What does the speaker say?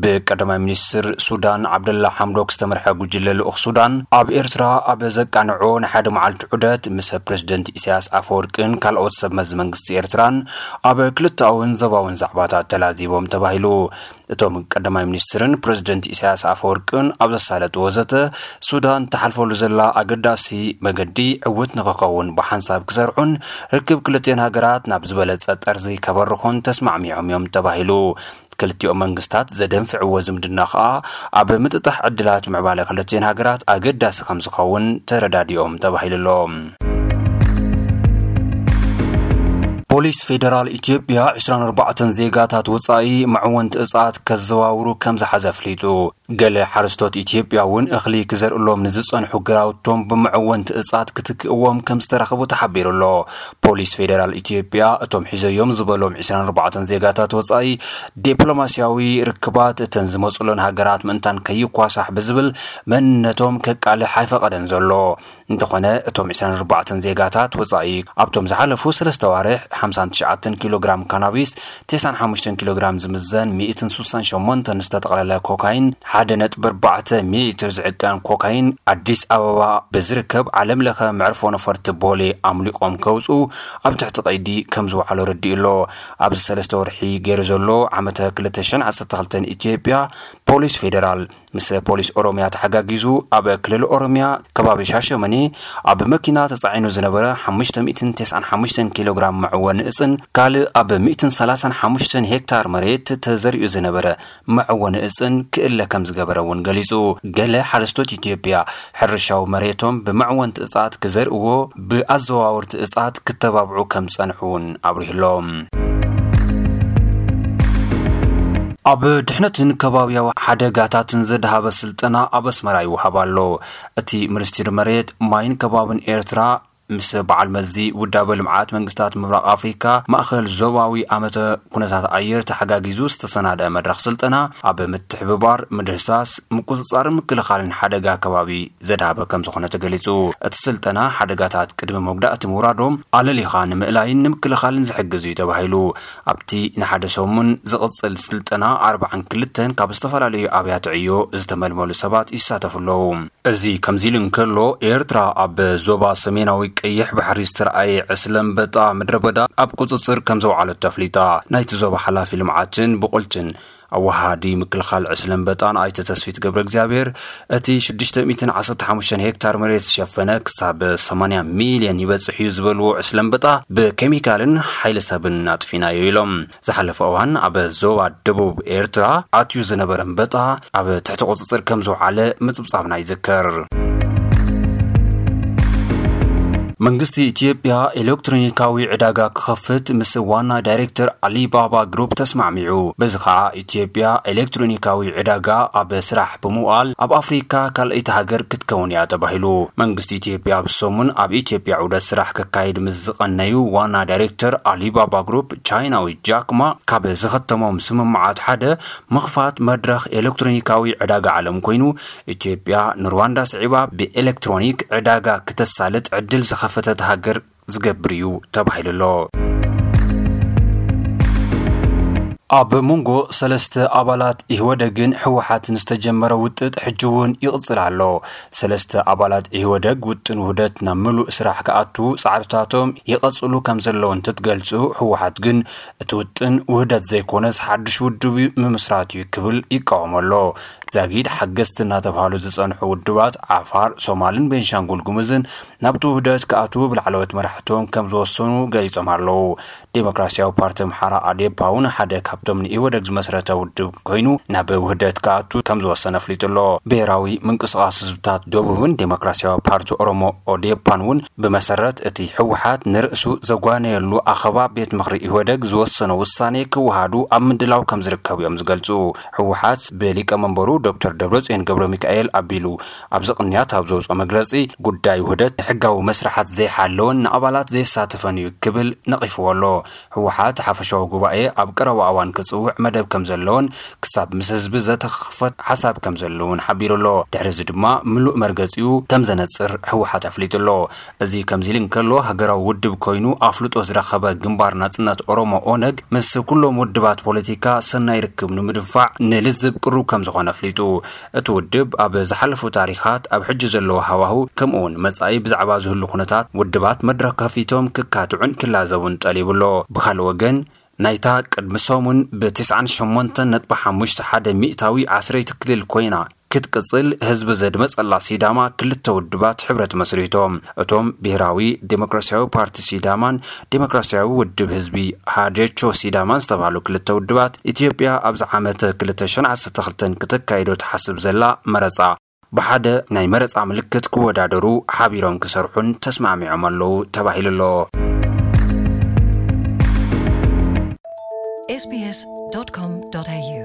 ብቀዳማይ ሚኒስትር ሱዳን ዓብደላ ሓምዶክ ዝተመርሐ ጉጅለ ልኡኽ ሱዳን ኣብ ኤርትራ ኣብ ዘቃንዖ ናይ ሓደ መዓልቲ ዑደት ምስ ፕረዚደንት ኢሳያስ ኣፈወርቅን ካልኦት ሰብ መዚ መንግስቲ ኤርትራን ኣብ ክልተኣውን ዞባውን ዛዕባታት ተላዚቦም ተባሂሉ። እቶም ቀዳማይ ሚኒስትርን ፕረዚደንት ኢሳያስ ኣፈወርቅን ኣብ ዘሳለጥዎ ዘተ ሱዳን ትሓልፈሉ ዘላ ኣገዳሲ መገዲ ዕውት ንክኸውን ብሓንሳብ ክሰርሑን ርክብ ክልቲኤን ሃገራት ናብ ዝበለጸ ጠርዚ ከበርኹን ተስማዕሚዖም እዮም ተባሂሉ። ክልቲኦም መንግስታት ዘደንፍዕዎ ዝምድና ከኣ ኣብ ምጥጣሕ ዕድላት ምዕባለ ክልቲኤን ሃገራት ኣገዳሲ ከምዝኸውን ተረዳዲኦም ተባሂሉ'ሎ። ፖሊስ ፌደራል ኢትዮጵያ ዕስራን ኣርባዕተን ዜጋታት ወፃኢ መዕወንቲ እፅኣት ከዘዋውሩ ከምዝሓዘ ኣፍሊጡ። ገለ ሓረስቶት ኢትዮጵያ እውን እኽሊ ክዘርእሎም ንዝጸንሑ ግራውቶም ብመዐወንቲ እጻት ክትክእዎም ከም ዝተረኽቡ ተሓቢሩ ኣሎ። ፖሊስ ፌደራል ኢትዮጵያ እቶም ሒዘዮም ዝበሎም ዕስራን ኣርባዕተን ዜጋታት ወጻኢ ዲፕሎማስያዊ ርክባት እተን ዝመጹለን ሃገራት ምእንታን ከይኳሳሕ ብዝብል መንነቶም ከቃልሕ ኣይፈቐደን ዘሎ። እንተኾነ እቶም ዕስራን ኣርባዕተን ዜጋታት ወጻኢ ኣብቶም ዝሓለፉ ሰለስተ ኣዋርሕ ሓምሳን ትሽዓተን ኪሎ ግራም ካናቢስ፣ ቴሳን ሓሙሽተን ኪሎ ግራም ዝምዘን ሚእትን ሱሳን ሸሞንተን ዝተጠቕለለ ኮካይን፣ ሓደ ነጥቢ ኣርባዕተ ሚሊሊትር ዝዕቀን ኮካይን ኣዲስ ኣበባ ብዝርከብ ዓለም ለኸ መዕርፎ ነፈርቲ ቦሌ ኣምሊቖም ከውጽኡ ኣብ ትሕቲ ቀይዲ ከምዝወዓሉ ኣረዲኡ'ሎ። ኣብዚ ሰለስተ ወርሒ ገይሩ ዘሎ ዓመተ ክልተ ሽሕን ዓሰርተ ክልተን ኢትዮጵያ ፖሊስ ፌደራል፣ ምስ ፖሊስ ኦሮምያ ተሓጋጊዙ ኣብ ክልል ኦሮምያ ከባቢ ሻሸመኔ ኣብ መኪና ተጻዒኑ ዝነበረ 595 ኪሎ ግራም መዕወኒ እጽን ካልእ ኣብ 135 ሄክታር መሬት ተዘሪኡ ዝነበረ መዕወኒ እጽን ክእለ ከም ዝገበረ እውን ገሊጹ። ገለ ሓረስቶት ኢትዮጵያ ሕርሻዊ መሬቶም ብመዕወንቲ እፅኣት ክዘርእዎ ብኣዘዋወርቲ እፅኣት ክተባብዑ ከም ዝፀንሑ እውን ኣብሪሁ'ሎ። ኣብ ድሕነትን ከባብያዊ ሓደጋታትን ዘድሃበ ስልጠና ኣብ ኣስመራ ይወሃብ ኣሎ። እቲ ሚኒስቴር መሬት፣ ማይን ከባብን ኤርትራ፣ ምስ በዓል መዚ ውዳበ ልምዓት መንግስታት ምብራቕ ኣፍሪካ ማእኸል ዞባዊ ኣመተ ኩነታት ኣየር ተሓጋጊዙ ዝተሰናደኣ መድረኽ ስልጠና ኣብ ምትሕብባር ምድህሳስ፣ ምቁፅፃርን ምክልኻልን ሓደጋ ከባቢ ዘድሃበ ከምዝኾነ ተገሊፁ። እቲ ስልጠና ሓደጋታት ቅድሚ መጉዳእቲ ምውራዶም ኣለሊኻ ንምእላይን ንምክልኻልን ዝሕግዝ ኢዩ ተባሂሉ። ኣብቲ ንሓደ ሰሙን ዝቕጽል ስልጠና ኣርብዓን ክልተን ካብ ዝተፈላለዩ ኣብያተ ዕዮ ዝተመልመሉ ሰባት ይሳተፉ ኣለዉ። እዚ ከምዚ ኢሉ እንከሎ፣ ኤርትራ ኣብ ዞባ ሰሜናዊ ቀይሕ ባሕሪ ዝተርኣየ ዕስለ ኣንበጣ ምድረበዳ ኣብ ቁጽጽር ከምዘውዓለቶ ኣፍሊጣ። ናይቲ ዞባ ሓላፊ ልምዓትን ብቁልትን ኣወሃሃዲ ምክልኻል ዕስለ ኣንበጣን ኣይተ ተስፊት ገብረእግዚኣብሄር፣ እቲ ሽዱሽተ ሚእትን ዓሰርተ ሓሙሽተን ሄክታር መሬት ዝሸፈነ ክሳብ ሰማንያ ሚልየን ይበፅሕ እዩ ዝበልዎ ዕስለ ኣንበጣ ብኬሚካልን ሓይሊ ሰብን ኣጥፊእናዮ ኢሎም። ዝሓለፈ እዋን ኣብ ዞባ ደቡብ ኤርትራ ኣትዩ ዝነበረ ኣንበጣ ኣብ ትሕቲ ቁፅፅር ከምዝወዓለ ምጽብጻብና ይዝከር። መንግስቲ ኢትዮጵያ ኤሌክትሮኒካዊ ዕዳጋ ክኸፍት ምስ ዋና ዳይሬክተር ኣሊባባ ግሩፕ ተስማዕሚዑ። በዚ ከዓ ኢትዮጵያ ኤሌክትሮኒካዊ ዕዳጋ ኣብ ስራሕ ብምውዓል ኣብ ኣፍሪካ ካልኣይቲ ሃገር ክትከውን እያ ተባሂሉ። መንግስቲ ኢትዮጵያ ኣብዚ ሰሙን ኣብ ኢትዮጵያ ዑደት ስራሕ ከካይድ ምስ ዝቐነዩ ዋና ዳይሬክተር ኣሊባባ ግሩፕ ቻይናዊ ጃክማ ካብ ዘኸተሞም ስምምዓት ሓደ ምኽፋት መድረኽ ኤለክትሮኒካዊ ዕዳጋ ዓለም ኮይኑ፣ ኢትዮጵያ ንሩዋንዳ ስዒባ ብኤለክትሮኒክ ዕዳጋ ክተሳልጥ ዕድል ዝኸፈተት ሃገር ዝገብር እዩ ተባሂሉ'ሎ። ኣብ መንጎ ሰለስተ ኣባላት ኢህወደግን ህወሓትን ዝተጀመረ ውጥጥ ሕጂ እውን ይቕፅል ኣሎ። ሰለስተ ኣባላት ኢህወደግ ውጥን ውህደት ናብ ምሉእ ስራሕ ክኣቱ ፃዕርታቶም ይቐፅሉ ከምዘለዉ እንትትገልፁ ህወሓት ግን እቲ ውጥን ውህደት ዘይኮነስ ሓድሽ ውድብ ምምስራት እዩ ክብል ይቃወሞ ኣሎ። ዛጊድ ሓገዝቲ እናተብሃሉ ዝፀንሑ ውድባት ዓፋር፣ ሶማልን ቤንሻንጉል ጉምዝን ናብቲ ውህደት ክኣትዉ ብላዕለዎት መራሕቶም ከም ዝወሰኑ ገሊፆም ኣለዉ። ዴሞክራሲያዊ ፓርቲ ኣምሓራ ኣዴፓ እውን ሓደ ካብቶም ንኢህወደግ ዝመስረተ ውድብ ኮይኑ ናብ ውህደት ክኣቱ ከም ዝወሰነ ኣፍሊጡ ኣሎ። ብሄራዊ ምንቅስቓስ ህዝብታት ደቡብን ዴሞክራሲያዊ ፓርቲ ኦሮሞ ኦዴፓን እውን ብመሰረት እቲ ህወሓት ንርእሱ ዘጓነየሉ ኣኸባ ቤት ምኽሪ ኢህወደግ ዝወሰኖ ውሳኔ ክወሃዱ ኣብ ምድላው ከምዝርከቡ እዮም ዝገልፁ። ህወሓት ብሊቀመንበሩ ዶክተር ደብረፅዮን ገብረሚካኤል ኣቢሉ ኣብዚ ቅንያት ኣብ ዘውፅኦ መግለፂ ጉዳይ ውህደት ሕጋዊ መስርሓት ዘይሓለወን ንኣባላት ዘየሳተፈን እዩ ክብል ነቒፍዎ ኣሎ። ህወሓት ሓፈሻዊ ጉባኤ ኣብ ቀረባ እዋን ክፅውዕ መደብ ከምዘለዎን ክሳብ ምስ ህዝቢ ዘተ ክኽፈት ሓሳብ ከምዘሎ እውን ሓቢሩ ኣሎ። ድሕሪ እዚ ድማ ምሉእ መርገፂኡ ከምዘነፅር ህወሓት ኣፍሊጡ ኣሎ። እዚ ከምዚ ኢሉ እንከሎ ሃገራዊ ውድብ ኮይኑ ኣፍልጦ ዝረኸበ ግንባር ናፅነት ኦሮሞ፣ ኦነግ፣ ምስ ኩሎም ውድባት ፖለቲካ ሰናይ ርክብ ንምድንፋዕ ንልዝብ ቅሩብ ከምዝኾነ ኣፍሊጡ። እቲ ውድብ ኣብ ዝሓለፉ ታሪኻት፣ ኣብ ሕጂ ዘለዎ ሃዋሁ ከምኡ'ውን መጻኢ ብዛዕባ ዝህሉ ኩነታት ውድባት መድረኽ ከፊቶም ክካትዑን ክላዘቡን ጠሊቡ ኣሎ። ብኻልእ ወገን፣ ናይታ ቅድሚ ሰሙን ብ ተስዓን ሸሞንተን ነጥቢ ሓሙሽተ ሓደ ሚእታዊ ዓስረይቲ ክልል ኮይና ክትቅጽል ህዝቢ ዘድመጸላ ሲዳማ ክልተ ውድባት ሕብረት መስሪቶም። እቶም ብሄራዊ ደሞክራስያዊ ፓርቲ ሲዳማን ዴሞክራሲያዊ ውድብ ህዝቢ ሃዴቾ ሲዳማን ዝተባህሉ ክልተ ውድባት ኢትዮጵያ ኣብዚ ዓመት ክልተ ሽሕን ዓሰርተ ክልተን ክተካይዶ ትሓስብ ዘላ መረፃ ብሓደ ናይ መረፃ ምልክት ክወዳደሩ ሓቢሮም ክሰርሑን ተስማዕሚዖም ኣለዉ ተባሂሉ ኣሎ። sbs.com.au